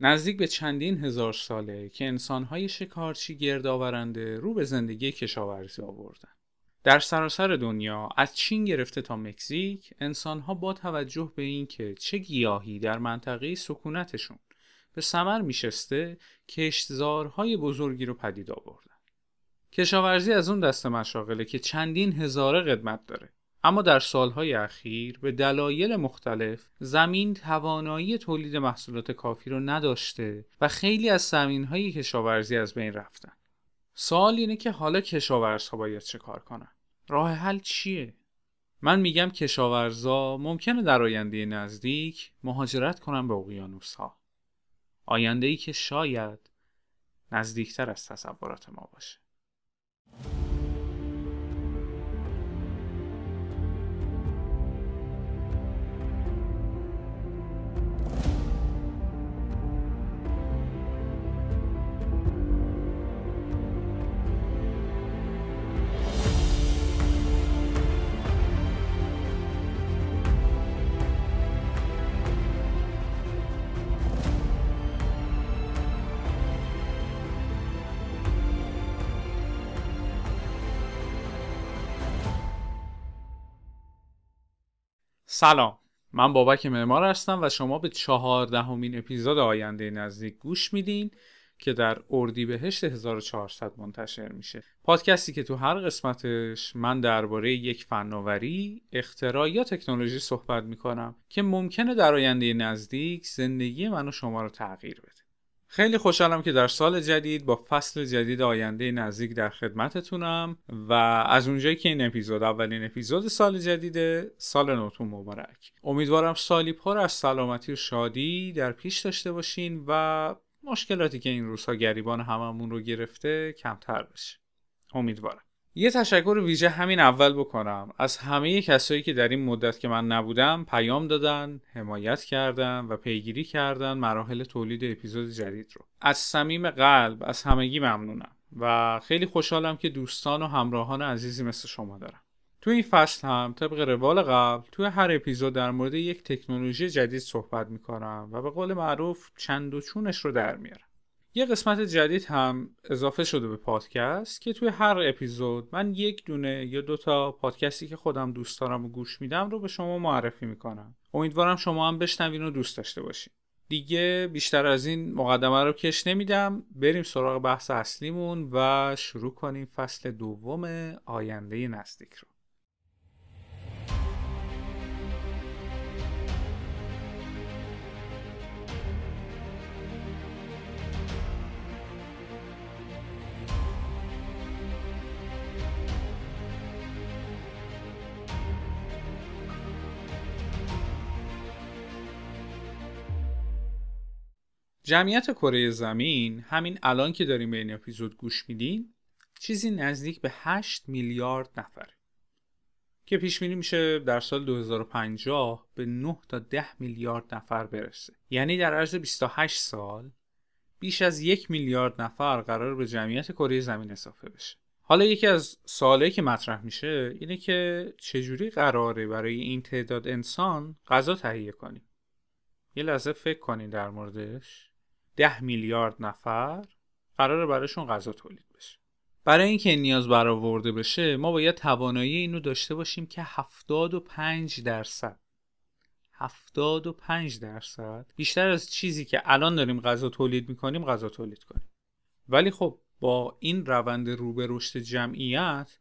نزدیک به چندین هزار ساله که انسانهای شکارچی گردآورنده رو به زندگی کشاورزی آوردن. در سراسر دنیا از چین گرفته تا مکزیک انسانها با توجه به اینکه چه گیاهی در منطقه سکونتشون به ثمر میشسته کشتزارهای بزرگی رو پدید آوردن. کشاورزی از اون دست مشاغله که چندین هزاره قدمت داره. اما در سالهای اخیر به دلایل مختلف زمین توانایی تولید محصولات کافی رو نداشته و خیلی از زمینهای کشاورزی از بین رفتن. سوال اینه که حالا کشاورزها باید چه کار کنن؟ راه حل چیه؟ من میگم کشاورزا ممکنه در آینده نزدیک مهاجرت کنن به اقیانوس ها. آینده ای که شاید نزدیکتر از تصورات ما باشه. سلام. من بابک معمار هستم و شما به چهاردهمین اپیزود آینده نزدیک گوش میدین که در اردیبهشت 1400 منتشر میشه. پادکستی که تو هر قسمتش من درباره یک فناوری اختراع یا تکنولوژی صحبت می‌کنم که ممکنه در آینده نزدیک زندگی من و شما رو تغییر بده. خیلی خوشحالم که در سال جدید با فصل جدید آینده نزدیک در خدمتتونم و از اونجایی که این اپیزود اولین اپیزود سال جدیده سال نوتون مبارک. امیدوارم سالی پر از سلامتی و شادی در پیش داشته باشین و مشکلاتی که این روزها گریبان هممون رو گرفته کمتر بشه. امیدوارم. یه تشکر ویژه همین اول بکنم از همه کسایی که در این مدت که من نبودم پیام دادن، حمایت کردن و پیگیری کردن مراحل تولید اپیزود جدید رو. از صمیم قلب از همگی ممنونم و خیلی خوشحالم که دوستان و همراهان عزیزی مثل شما دارم. تو این فصل هم طبق روال قبل توی هر اپیزود در مورد یک تکنولوژی جدید صحبت می‌کنم و به قول معروف چند و چونش رو در میارم. یه قسمت جدید هم اضافه شده به پادکست که توی هر اپیزود من یک دونه یا دو تا پادکستی که خودم دوست دارم و گوش میدم رو به شما معرفی می‌کنم. امیدوارم شما هم بشنوین و دوست داشته باشین. دیگه بیشتر از این مقدمه رو کش نمیدم. بریم سراغ بحث اصلیمون و شروع کنیم فصل دوم آینده نزدیک رو. جمعیت کره زمین همین الان که داریم به این اپیزود گوش میدیم چیزی نزدیک به 8 میلیارد نفره. که پیش بینی میشه در سال 2050 به 9 تا 10 میلیارد نفر برسه. یعنی در عرض 28 سال بیش از یک میلیارد نفر قرار به جمعیت کره زمین اضافه بشه. حالا یکی از سوالی که مطرح میشه اینه که چجوری قراره برای این تعداد انسان غذا تهیه کنیم؟ یه لحظه فکر کنید در موردش. ده میلیارد نفر قراره براشون غذا تولید بشه. برای اینکه این نیاز برآورده بشه ما باید توانایی اینو داشته باشیم که 75 درصد 75 درصد بیشتر از چیزی که الان داریم غذا تولید می‌کنیم غذا تولید کنیم. ولی خب با این روند رو به رشد جمعیت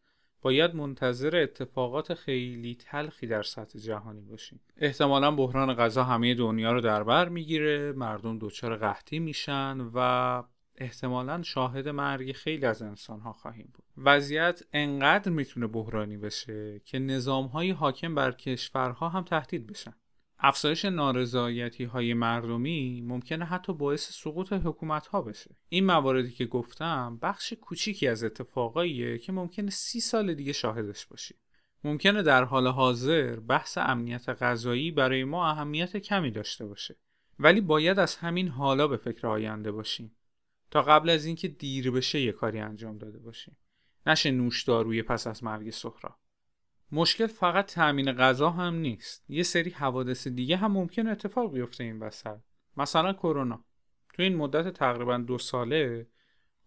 باید منتظر اتفاقات خیلی تلخی در سطح جهانی باشیم. احتمالا بحران غذا همه دنیا رو در بر می‌گیره مردم دچار قحطی میشن و احتمالا شاهد مرگ خیلی از انسان ها خواهیم بود. وضعیت انقدر می‌تونه بحرانی بشه که نظام های حاکم بر کشورها هم تهدید بشن. افزایش نارضایتی های مردمی ممکنه حتی باعث سقوط حکومت ها بشه. این مواردی که گفتم بخش کوچیکی از اتفاقاییه که ممکنه سی سال دیگه شاهدش باشیم ممکنه در حال حاضر بحث امنیت غذایی برای ما اهمیت کمی داشته باشه ولی باید از همین حالا به فکر آینده باشیم. تا قبل از اینکه دیر بشه یه کاری انجام داده باشیم. نشه نوشداروی پس از مرگ سهراب. مشکل فقط تأمین غذا هم نیست. یه سری حوادث دیگه هم ممکن اتفاق بیفته این وسط. مثلا کرونا. تو این مدت تقریبا دو ساله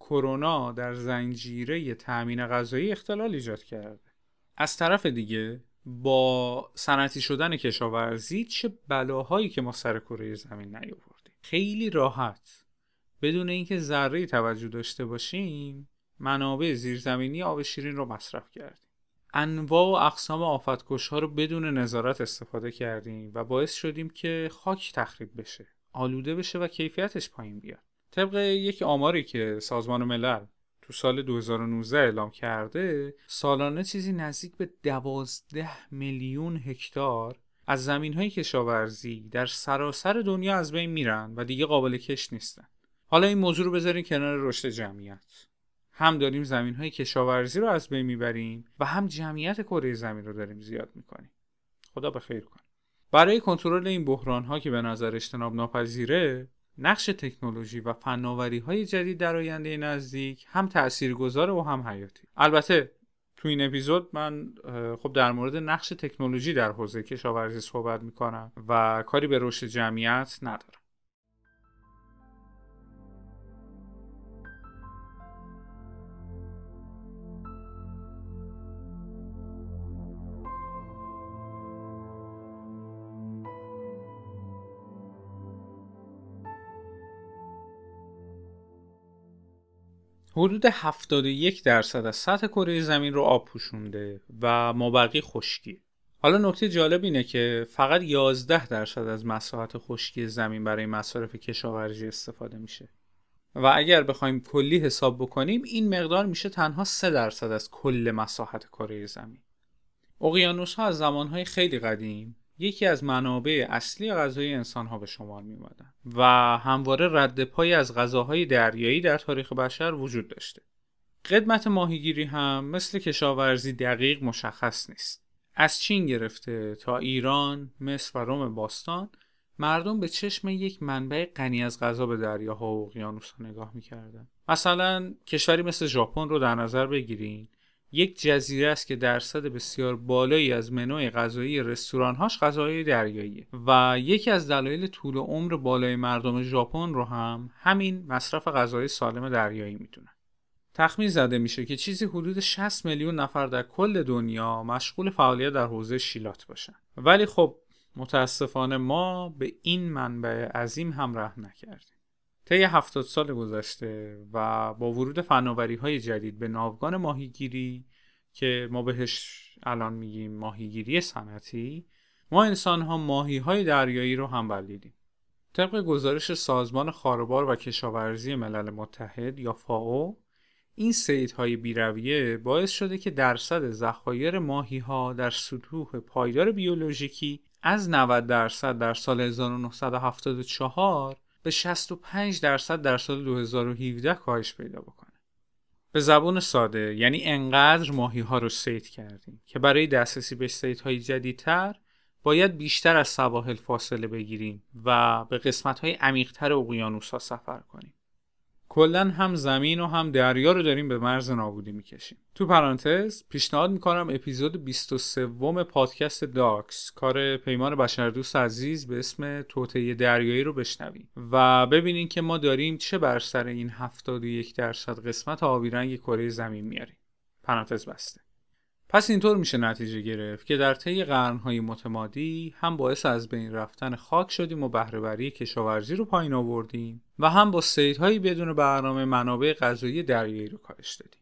کرونا در زنجیره تأمین غذایی اختلال ایجاد کرده. از طرف دیگه با صنعتی شدن کشاورزی چه بلاهایی که ما سر کره زمین نیاوردیم. خیلی راحت. بدون اینکه ذره توجه داشته باشیم منابع زیرزمینی آب شیرین رو مصرف کردیم. انواع و اقسام آفتکش ها رو بدون نظارت استفاده کردیم و باعث شدیم که خاک تخریب بشه آلوده بشه و کیفیتش پایین بیاد. طبق یک آماری که سازمان ملل تو سال 2019 اعلام کرده سالانه چیزی نزدیک به 12 میلیون هکتار از زمین های کشاورزی در سراسر دنیا از بین میرن و دیگه قابل کش نیستن. حالا این موضوع رو بذارین کنار رشد جمعیت. هم داریم زمین های کشاورزی رو از بین می‌بریم و هم جمعیت کره زمین رو داریم زیاد می‌کنیم. خدا به خیر کنه. برای کنترل این بحران ها که به نظر اجتناب ناپذیره نقش تکنولوژی و فناوری های جدید در آینده نزدیک هم تاثیرگذار و هم حیاتی. البته تو این اپیزود من خب در مورد نقش تکنولوژی در حوزه کشاورزی صحبت می‌کنم و کاری به رشد جمعیت ندارم. حدود 71 درصد از سطح کره زمین رو آب پوشونده و مابقی خشکی. حالا نکته جالب اینه که فقط 11 درصد از مساحت خشکی زمین برای مصارف کشاورزی استفاده میشه. و اگر بخوایم کلی حساب بکنیم این مقدار میشه تنها 3 درصد از کل مساحت کره زمین. اقیانوس ها از زمانهای خیلی قدیم یکی از منابع اصلی غذای انسان ها به شمار می اومدن و همواره رد پای از غذاهای دریایی در تاریخ بشر وجود داشته. قدمت ماهیگیری هم مثل کشاورزی دقیق مشخص نیست. از چین گرفته تا ایران، مصر و روم باستان مردم به چشم یک منبع غنی از غذا به دریاها و اقیانوسها نگاه می‌کردن. مثلا کشوری مثل ژاپن رو در نظر بگیرین یک جزیره است که درصد بسیار بالایی از منوی غذایی رستورانهاش غذاهای دریایی و یکی از دلایل طول عمر بالای مردم ژاپن رو هم همین مصرف غذای سالم دریایی می‌تونه تخمین زده میشه که چیزی حدود 60 میلیون نفر در کل دنیا مشغول فعالیت در حوزه شیلات باشن. ولی خب متاسفانه ما به این منبع عظیم هم رحم نکردیم. طی هفتاد سال گذشته و با ورود فناوری های جدید به ناوگان ماهیگیری که ما بهش الان میگیم ماهیگیری صنعتی ما انسان ها ماهی های دریایی رو هم بلدیدیم. طبق گزارش سازمان خاربار و کشاورزی ملل متحد یا فاو این های بیرویه باعث شده که درصد ذخایر ماهی ها در سطوح پایدار بیولوژیکی از 90 درصد در سال 1974 به 65 درصد در سال 2017 کاهش پیدا بکنه. به زبون ساده یعنی انقدر ماهی ها رو سید کردیم که برای دسترسی به سید های جدیدتر باید بیشتر از سواحل فاصله بگیریم و به قسمت های عمیقتر اقیانوس ها سفر کنیم. کلا هم زمین و هم دریا رو داریم به مرز نابودی می‌کشیم. تو پرانتز پیشنهاد می‌کنم اپیزود 23 پادکست داکس کار پیمان بشردوست عزیز به اسم توطعه دریایی رو بشنویم و ببینین که ما داریم چه بر سر این 71 درصد قسمت آبی رنگ کره زمین میاریم. پرانتز بسته. پس اینطور میشه نتیجه گرفت که در طی قرنهای متمادی هم باعث از بین رفتن خاک شدیم و بهرهوری کشاورزی رو پایین آوردیم و هم با سیدهایی بدون برنامه منابع غذایی دریایی رو کاهش دادیم.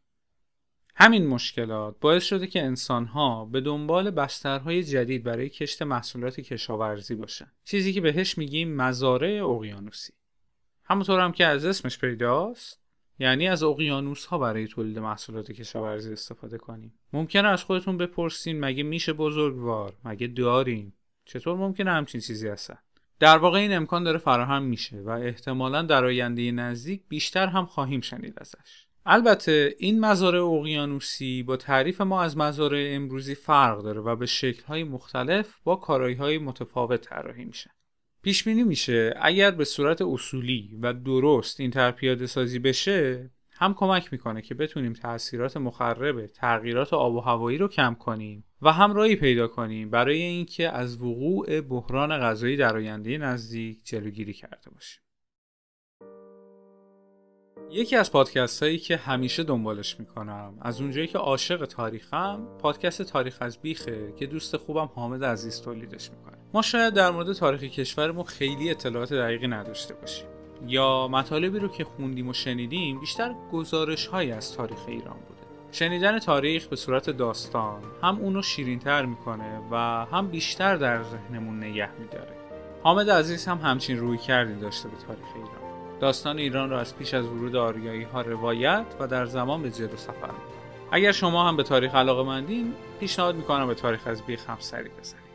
همین مشکلات باعث شده که انسانها به دنبال بسترهای جدید برای کشت محصولات کشاورزی باشن. چیزی که بهش میگیم مزارع اقیانوسی. همونطور هم که از اسمش پیداست یعنی از اقیانوس ها برای تولید محصولات کشاورزی استفاده کنیم. ممکنه از خودتون بپرسین مگه میشه بزرگوار؟ مگه داریم چطور ممکنه همچین چیزی هستن؟ در واقع این امکان داره فراهم میشه و احتمالا در آینده نزدیک بیشتر هم خواهیم شنید ازش. البته این مزارع اقیانوسی با تعریف ما از مزارع امروزی فرق داره و به شکلهای مختلف با کارایی متفاوت طراحی میشه. پیش بینی میشه. اگر به صورت اصولی و درست این طرح پیاده سازی بشه هم کمک می‌کنه که بتونیم تاثیرات مخرب تغییرات آب و هوایی رو کم کنیم و هم راهی پیدا کنیم برای اینکه از وقوع بحران غذایی در آینده نزدیک جلوگیری کرده باشیم. یکی از پادکست هایی که همیشه دنبالش می‌کنم از اونجایی که عاشق تاریخم پادکست تاریخ از بیخه که دوست خوبم حامد عزیز تولیدش می‌کنه. ما شاید در مورد تاریخ کشورمون خیلی اطلاعات دقیقی نداشته باشیم. یا مطالبی رو که خوندیم و شنیدیم بیشتر گزارش هایی از تاریخ ایران بوده. شنیدن تاریخ به صورت داستان هم اونو شیرینتر می‌کنه و هم بیشتر در ذهنمون نگه میداره. حامد عزیز هم همچین روی کردی داشته به تاریخ ایران. داستان ایران را از پیش از ورود آریایی ها روایت و در زمان به جلو سفر اگر شما هم به تاریخ علاقه مندین پیشنهاد می‌کنم به تاریخ از بیخ هم سری بزنید.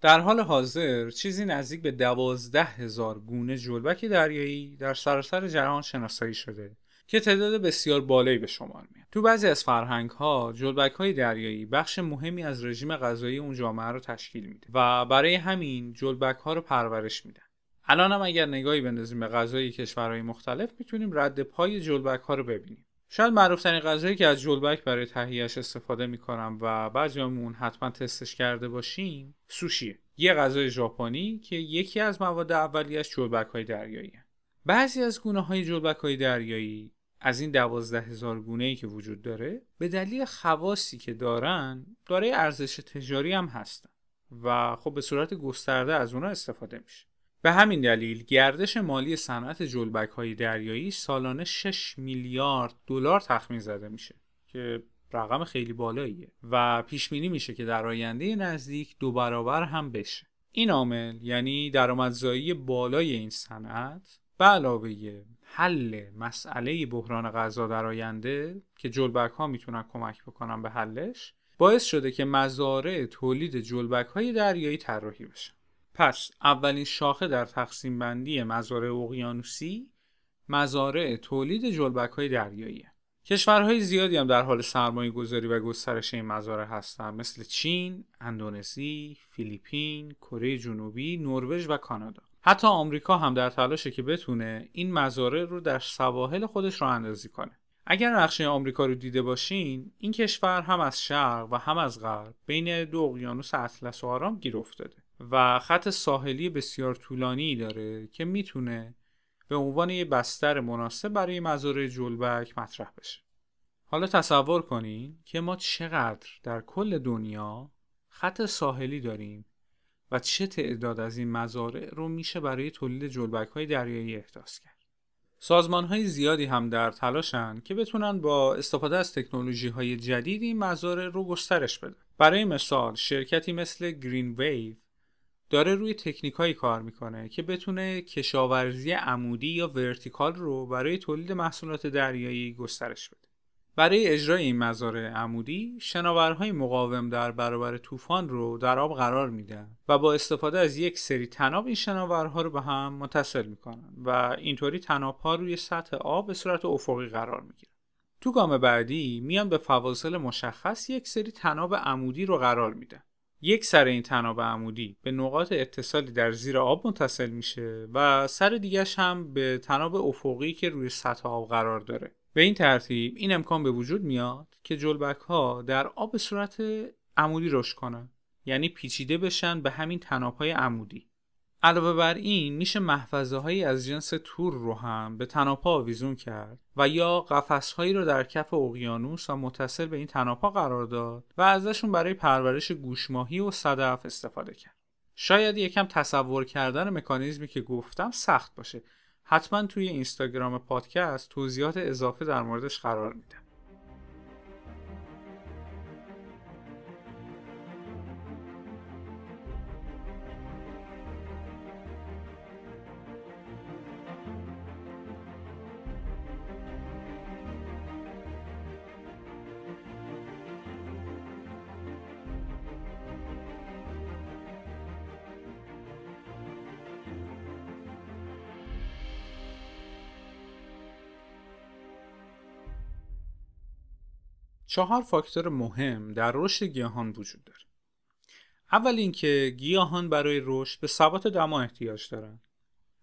در حال حاضر چیزی نزدیک به دوازده هزار گونه جلبک دریایی در سراسر جهان شناسایی شده. که تعداد بسیار بالایی به شمار میاد. تو بعضی از فرهنگ ها جلبک های دریایی بخش مهمی از رژیم غذایی اون جامعه رو تشکیل میده و برای همین جلبک ها رو پرورش میدن. الان هم اگر نگاهی بندازیم به غذای کشورهای مختلف می‌تونیم رد پای جلبک ها رو ببینیم. شاید معروف ترین غذایی که از جلبک برای تهیهش استفاده می‌کنم و بعضیامون حتما تستش کرده باشیم سوشیه یه غذای ژاپنی که یکی از مواد اولیش جلبک های دریایی بعضی از گونه های جلبک های دریایی از این دوازده هزار گونه ای که وجود داره به دلیل خواصی که دارن دارای ارزش تجاری هم هستن و خب به صورت گسترده از اونا استفاده میشه. به همین دلیل گردش مالی صنعت جلبک های دریایی سالانه 6 میلیارد دلار تخمین زده میشه که رقم خیلی بالاییه و پیش بینی میشه که در آینده نزدیک دو برابر هم بشه. این عامل یعنی درآمدزایی بالای این صنعت به علاوه حل مسئله بحران غذا در آینده که جلبک ها می‌تونن کمک بکنن به حلش باعث شده که مزارع تولید جلبک های دریایی طراحی بشه پس اولین شاخه در تقسیم بندی مزارع اقیانوسی مزارع تولید جلبک های دریایی کشورهای زیادی هم در حال سرمایه گذاری و گسترش این مزارع هستند مثل چین، اندونزی، فیلیپین، کره جنوبی، نروژ و کانادا. حتی آمریکا هم در تلاشه که بتونه این مزارع رو در سواحل خودش راه اندازی کنه. اگر نقشه آمریکا رو دیده باشین، این کشور هم از شرق و هم از غرب بین دو اقیانوس اطلس و آرام گیر افتاده و خط ساحلی بسیار طولانی داره که می‌تونه به عنوان یه بستر مناسب برای مزارع جلبک مطرح بشه. حالا تصور کنین که ما چقدر در کل دنیا خط ساحلی داریم و چه تعداد از این مزارع رو میشه برای تولید جلبک های دریایی احداث کرد. سازمان های زیادی هم در تلاشن که بتونن با استفاده از تکنولوژی های جدید این مزارع رو گسترش بدن. برای مثال شرکتی مثل گرین ویو داره روی تکنیکایی کار می‌کنه که بتونه کشاورزی عمودی یا ورتیکال رو برای تولید محصولات دریایی گسترش بده. برای اجرای این مزارع عمودی شناورهای مقاوم در برابر طوفان رو در آب قرار میدن و با استفاده از یک سری تناب این شناورها رو به هم متصل می‌کنن و اینطوری تنابها روی سطح آب به صورت افقی قرار می‌گیرن. تو گام بعدی میان به فواصل مشخص یک سری تناب عمودی رو قرار میدن. یک سر این تناب عمودی به نقاط اتصالی در زیر آب متصل میشه و سر دیگرش هم به تناب افقی که روی سطح آب قرار داره. به این ترتیب این امکان به وجود میاد که جلبک ها در آب به صورت عمودی رشد کنن. یعنی پیچیده بشن به همین تناب های عمودی. علاوه بر این میشه محفظه هایی از جنس تور رو هم به تناپا آویزون کرد و یا قفس هایی رو در کف اقیانوس و متصل به این تناپا قرار داد و ازشون برای پرورش گوشماهی و صدف استفاده کرد. شاید یکم تصور کردن مکانیزمی که گفتم سخت باشه. حتما توی اینستاگرام پادکست توضیحات اضافه در موردش قرار میدم. چهار فاکتور مهم در رشد گیاهان وجود داره. اول اینکه گیاهان برای رشد به ثبات دما احتیاج دارند.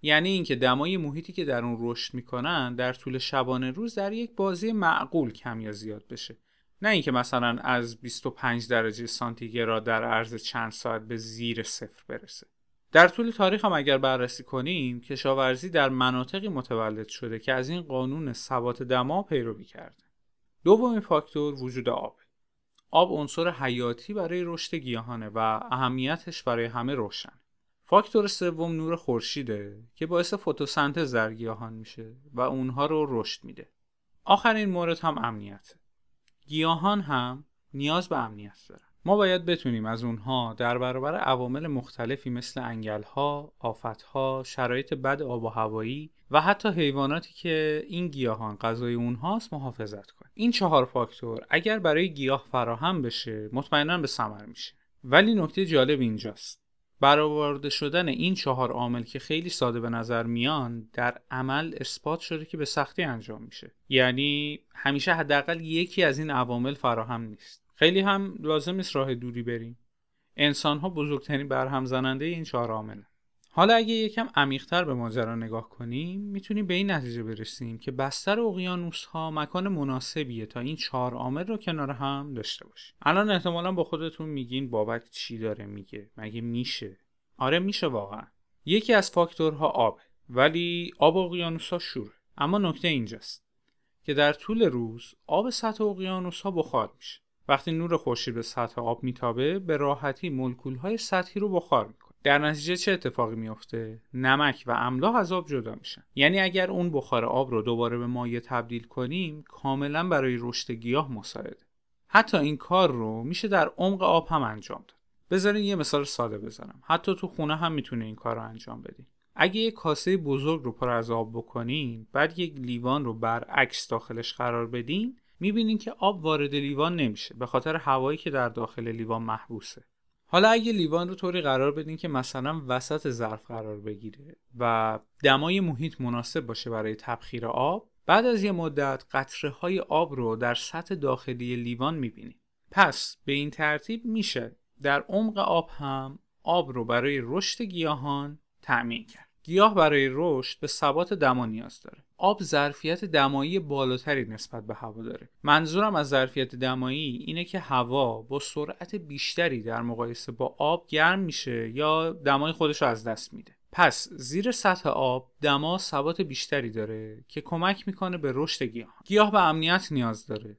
یعنی اینکه دمای محیطی که در اون رشد می‌کنن در طول شبانه روز در یک بازی معقول کم یا زیاد بشه. نه اینکه مثلا از 25 درجه سانتیگراد در عرض چند ساعت به زیر صفر برسه. در طول تاریخ هم اگر بررسی کنیم کشاورزی در مناطقی متولد شده که از این قانون ثبات دما پیروی کرده دومین فاکتور وجود آب. آب عنصر حیاتی برای رشد گیاهانه و اهمیتش برای همه روشن فاکتور سوم نور خورشیده که باعث فتوسنتز در گیاهان میشه و اونها رو رشد میده. آخرین مورد هم امنیت گیاهان هم نیاز به امنیت دارن. ما باید بتونیم از اونها در برابر عوامل مختلفی مثل انگلها، آفتها، شرایط بد آب و هوایی و حتی حیواناتی که این گیاهان غذای اونهاست محافظت کنیم. این چهار فاکتور اگر برای گیاه فراهم بشه مطمئنا به ثمر میشه. ولی نکته جالب اینجاست. برآورده شدن این چهار عامل که خیلی ساده به نظر میان در عمل اثبات شده که به سختی انجام میشه یعنی همیشه حداقل یکی از این عوامل فراهم نیست خیلی هم لازم نیست راه دوری بریم. انسان ها بزرگترین برهم زننده این چهار عامل حالا اگه یکم عمیقتر به ماجرا نگاه کنیم می‌تونیم به این نتیجه برسیم که بستر اقیانوس ها مکان مناسبیه تا این چهار عامل رو کنار هم داشته باشیم. الان احتمالا با خودتون میگین بابک چی داره میگه؟ مگه میشه؟ آره میشه واقعا. یکی از فاکتورها آب ولی آب اقیانوس ها شوره. اما نکته اینجاست که در طول روز آب سطح اقیانوس ها بخار میشه. وقتی نور خورشید به سطح آب میتابه به راحتی مولکول های سطحی رو بخار می‌کنه. در نتیجه چه اتفاقی میفته نمک و املاح از آب جدا میشن. یعنی اگر اون بخار آب رو دوباره به مایع تبدیل کنیم کاملا برای رشد گیاه مساعده. حتی این کار رو میشه در عمق آب هم انجام داد. بذارین یه مثال ساده بزنم. حتی تو خونه هم می‌تونه این کار رو انجام بدین. اگه یک کاسه بزرگ رو پر از آب بکنین بعد یک لیوان رو برعکس داخلش قرار بدین می‌بینین که آب وارد لیوان نمیشه به خاطر هوایی که در داخل لیوان محبوسه. حالا اگه لیوان رو طوری قرار بدین که مثلا وسط ظرف قرار بگیره و دمای محیط مناسب باشه برای تبخیر آب بعد از یه مدت قطره های آب رو در سطح داخلی لیوان می‌بینید پس به این ترتیب میشه در عمق آب هم آب رو برای رشد گیاهان تأمین کرد. گیاه برای رشد به ثبات دما نیاز داره. آب ظرفیت دمایی بالاتری نسبت به هوا داره. منظورم از ظرفیت دمایی اینه که هوا با سرعت بیشتری در مقایسه با آب گرم میشه یا دمای خودش رو از دست میده. پس زیر سطح آب دما ثبات بیشتری داره که کمک می‌کنه به رشد گیاه. گیاه به امنیت نیاز داره.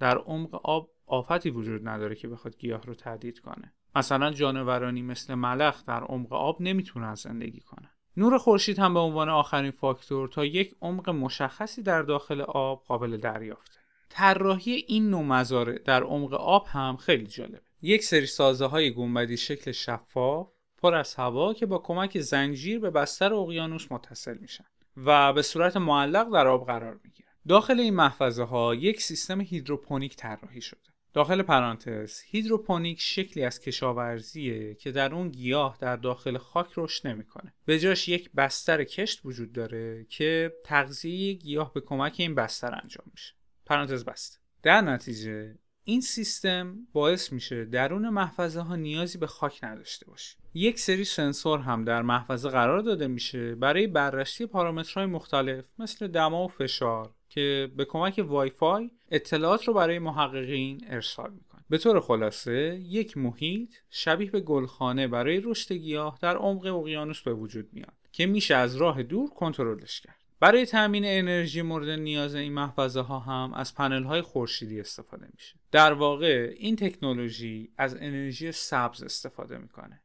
در عمق آب آفتی وجود نداره که بخواد گیاه رو تهدید کنه. مثلا جانورانی مثل ملخ در عمق آب نمی‌تونن زندگی کنن. نور خورشید هم به عنوان آخرین فاکتور تا یک عمق مشخصی در داخل آب قابل دریافته. طراحی این نوع مزارع در عمق آب هم خیلی جالبه. یک سری سازه های گنبدی شکل شفاف پر از هوا که با کمک زنجیر به بستر اقیانوس متصل میشن و به صورت معلق در آب قرار می‌گیرن. داخل این محفظه ها یک سیستم هیدروپونیک طراحی شده. داخل پرانتز هیدروپونیک شکلی از کشاورزیه که در اون گیاه در داخل خاک رشد نمی‌کنه. به جاش یک بستر کشت وجود داره که تغذیه گیاه به کمک این بستر انجام میشه. پرانتز بست. در نتیجه این سیستم باعث میشه درون محفظه ها نیازی به خاک نداشته باشه. یک سری سنسور هم در محفظه قرار داده میشه برای بررسی پارامترهای مختلف مثل دما و فشار که به کمک وای فای اطلاعات رو برای محققین ارسال می‌کنه. به طور خلاصه یک محیط شبیه به گلخانه برای رشد گیاه در عمق اقیانوس به وجود میاد که میشه از راه دور کنترلش کرد. برای تامین انرژی مورد نیاز این محفظه ها هم از پنل های خورشیدی استفاده میشه. در واقع این تکنولوژی از انرژی سبز استفاده می‌کنه.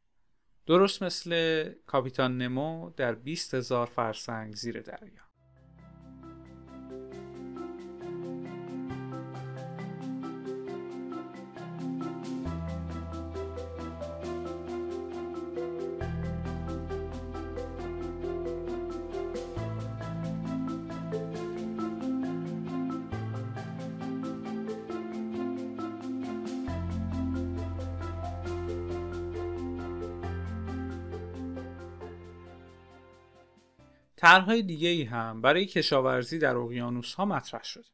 درست مثل کاپیتان نمو در 20 هزار فرسنگ زیر دریا. طرحهای دیگه ای هم برای کشاورزی در اقیانوس ها مطرح شده.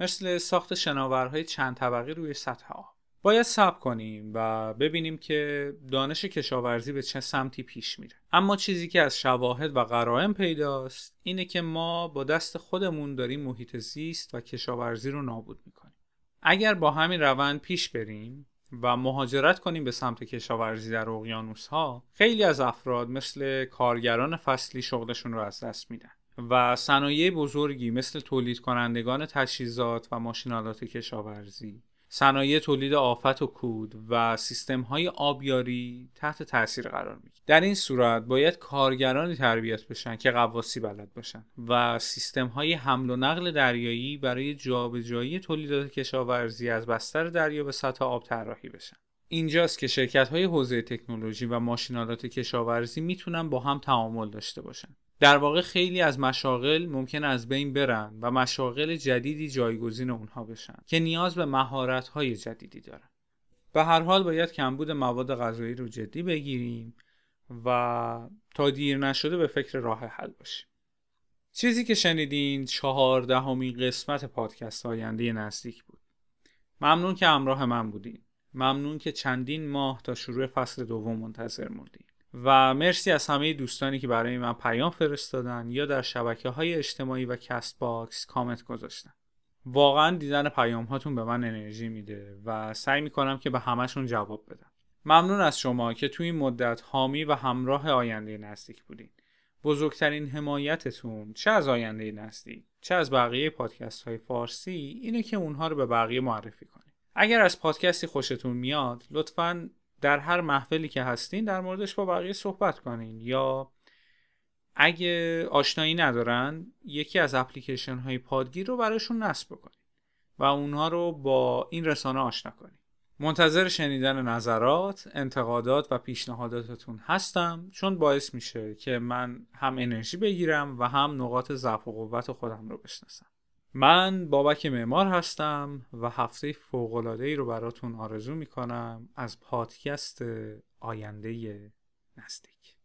مثل ساخت شناورهای چند طبقه روی سطح آب باید صبر کنیم و ببینیم که دانش کشاورزی به چه سمتی پیش میره. اما چیزی که از شواهد و قرائن پیداست اینه که ما با دست خودمون داریم محیط زیست و کشاورزی رو نابود می‌کنیم. اگر با همین روند پیش بریم و مهاجرت کنیم به سمت کشاورزی در اقیانوس ها خیلی از افراد مثل کارگران فصلی شغلشون رو از دست میدن و صنایع بزرگی مثل تولید کنندگان تجهیزات و ماشینالات کشاورزی صنایع تولید آفت و کود و سیستم های آبیاری تحت تاثیر قرار می‌گیره در این صورت باید کارگرانی تربیت بشن که قواسی بلد باشن و سیستم های حمل و نقل دریایی برای جابجایی تولیدات کشاورزی از بستر دریا به سطح آب طراحی بشن. اینجاست که شرکت های حوزه تکنولوژی و ماشینالات کشاورزی می‌تونن با هم تعامل داشته باشن. در واقع خیلی از مشاغل ممکن از بین برن و مشاغل جدیدی جایگزین اونها بشن که نیاز به مهارت های جدیدی دارن. به هر حال باید کمبود مواد غذایی رو جدی بگیریم و تا دیر نشده به فکر راه حل باشیم. چیزی که شنیدین چهاردهمین قسمت پادکست آینده نزدیک بود. ممنون که همراه من بودین. ممنون که چندین ماه تا شروع فصل دوم منتظر موندین. و مرسی از همه دوستانی که برای من پیام فرستادن یا در شبکه های اجتماعی و Castbox کامنت گذاشتن. واقعا دیدن پیام هاتون به من انرژی میده و سعی می‌کنم که به همشون جواب بدم. ممنون از شما که توی این مدت حامی و همراه آینده نزدیک بودین. بزرگترین حمایتتون چه از آینده نزدیک چه از بقیه پادکست های فارسی اینه که اونها رو به بقیه معرفی کنید اگر از پادکستی خوشتون میاد لطفاً در هر محفلی که هستین در موردش با بقیه صحبت کنین. یا اگه آشنایی ندارن یکی از اپلیکیشن های پادگیر رو براشون نصب بکنین و اونها رو با این رسانه آشنا کنین. منتظر شنیدن نظرات، انتقادات و پیشنهاداتتون هستم چون باعث میشه که من هم انرژی بگیرم و هم نقاط ضعف و قوت خودم رو بشناسم. من بابک معمار هستم و هفته فوقلاده ای رو براتون آرزو می‌کنم از پادکست آینده نزدیک